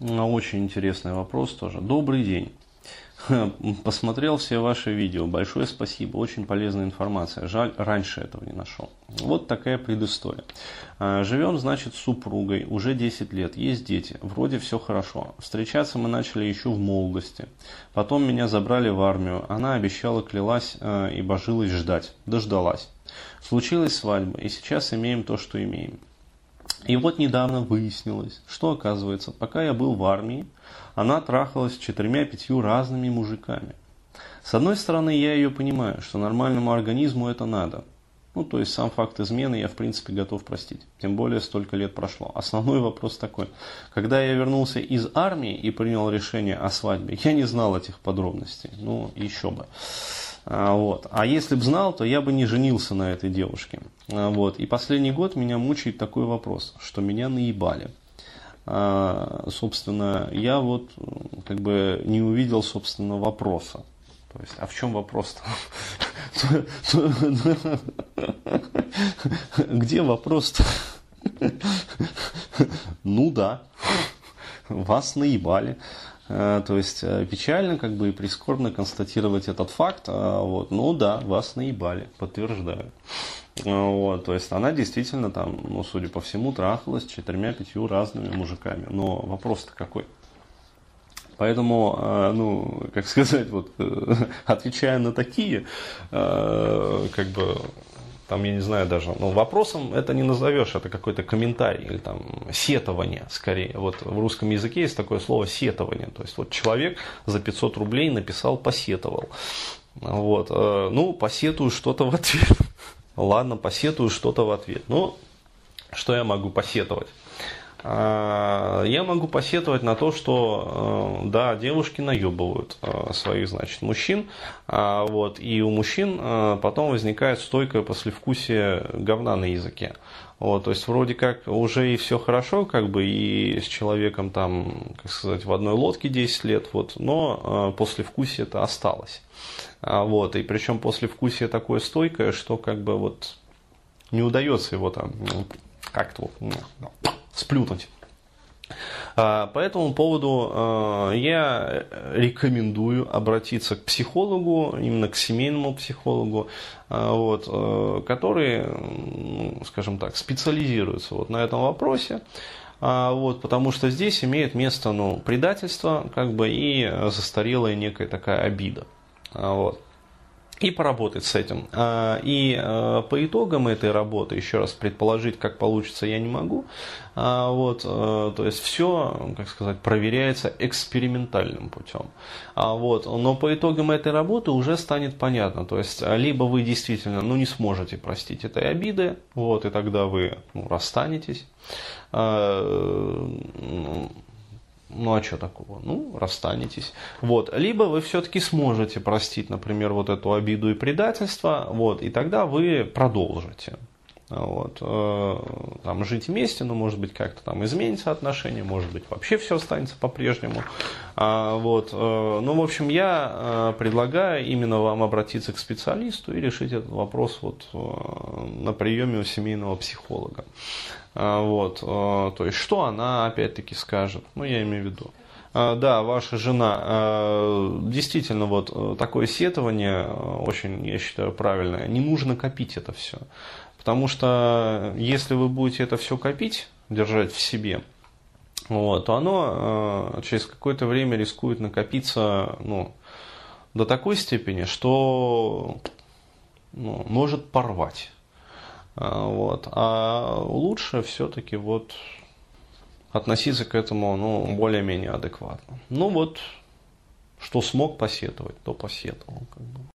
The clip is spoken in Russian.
Очень интересный вопрос тоже. Добрый день. Посмотрел все ваши видео. Большое спасибо. Очень полезная информация. Жаль, раньше этого не нашел. Вот такая предыстория. А, живем, значит, с супругой. Уже 10 лет. Есть дети. Вроде все хорошо. Встречаться мы начали еще в молодости. Потом меня забрали в армию. Она обещала, клялась э, и божилась ждать. Дождалась. Случилась свадьба. И сейчас имеем то, что имеем. И вот недавно выяснилось, что оказывается, пока я был в армии, она трахалась четырьмя-пятью разными мужиками. С одной стороны, я ее понимаю, что нормальному организму это надо. Ну, то есть сам факт измены я, в принципе, готов простить. Тем более, столько лет прошло. Основной вопрос такой. Когда я вернулся из армии и принял решение о свадьбе, я не знал этих подробностей. Ну, еще бы. А, вот. А если бы знал, то я бы не женился на этой девушке. А, вот. И последний год меня мучает такой вопрос, что меня наебали. А, собственно, я вот как бы не увидел, собственно, вопроса. То есть, а в чем вопрос-то? Где вопрос-то? Ну да, вас наебали. Э, то есть э, печально как бы и прискорбно констатировать этот факт. А вот, ну да, вас наебали, подтверждаю. Э, вот, то есть она действительно там, ну, судя по всему, трахалась четырьмя-пятью разными мужиками. Но вопрос-то какой? Поэтому, ну, как сказать, вот, отвечая на такие, как бы, там, я не знаю даже, ну, вопросом это не назовешь, это какой-то комментарий или там сетование скорее. Вот в русском языке есть такое слово сетование. То есть вот человек за 500 рублей написал посетовал. Вот, э, ну, посетую что-то в ответ. Ладно, посетую что-то в ответ. Ну, что я могу посетовать? А, я могу посетовать на то, что э, да, девушки наебывают э, своих, значит, мужчин, а, вот, и у мужчин э, потом возникает стойкое послевкусие говна на языке. Вот, то есть вроде как уже и все хорошо, как бы и с человеком там, как сказать, в одной лодке 10 лет, вот, но послевкусие это осталось. А, вот, и причем послевкусие такое стойкое, что как бы вот не удается его там ну, как-то вот сплютнуть. А, по этому поводу а, я рекомендую обратиться к психологу, именно к семейному психологу, а, вот, который, ну, скажем так, специализируется вот на этом вопросе. Вот, потому что здесь имеет место ну, предательство как бы, и застарелая некая такая обида. Вот и поработать с этим. А, и а, по итогам этой работы, еще раз предположить, как получится, я не могу. А, вот, то есть все, как сказать, проверяется экспериментальным путем. Вот, но по итогам этой работы уже станет понятно. То есть либо вы действительно ну, не сможете простить этой обиды, вот, и тогда вы ну, расстанетесь ну а что такого? Ну, расстанетесь. Вот. Либо вы все-таки сможете простить, например, вот эту обиду и предательство, вот, и тогда вы продолжите. Вот, э, там жить вместе, ну, может быть, как-то там изменится отношения, может быть, вообще все останется по-прежнему. А, вот, э, ну, в общем, я э, предлагаю именно вам обратиться к специалисту и решить этот вопрос вот на приеме у семейного психолога. А, вот, то есть, что она опять-таки скажет, ну, я имею в виду. А, да, ваша жена, действительно, вот такое сетование очень, я считаю, правильное. Не нужно копить это все. Потому что если вы будете это все копить, держать в себе, вот, то оно э, через какое-то время рискует накопиться ну, до такой степени, что ну, может порвать. А, вот. А лучше все-таки вот относиться к этому ну, более-менее адекватно. Ну вот, что смог посетовать, то посетовал. Как бы.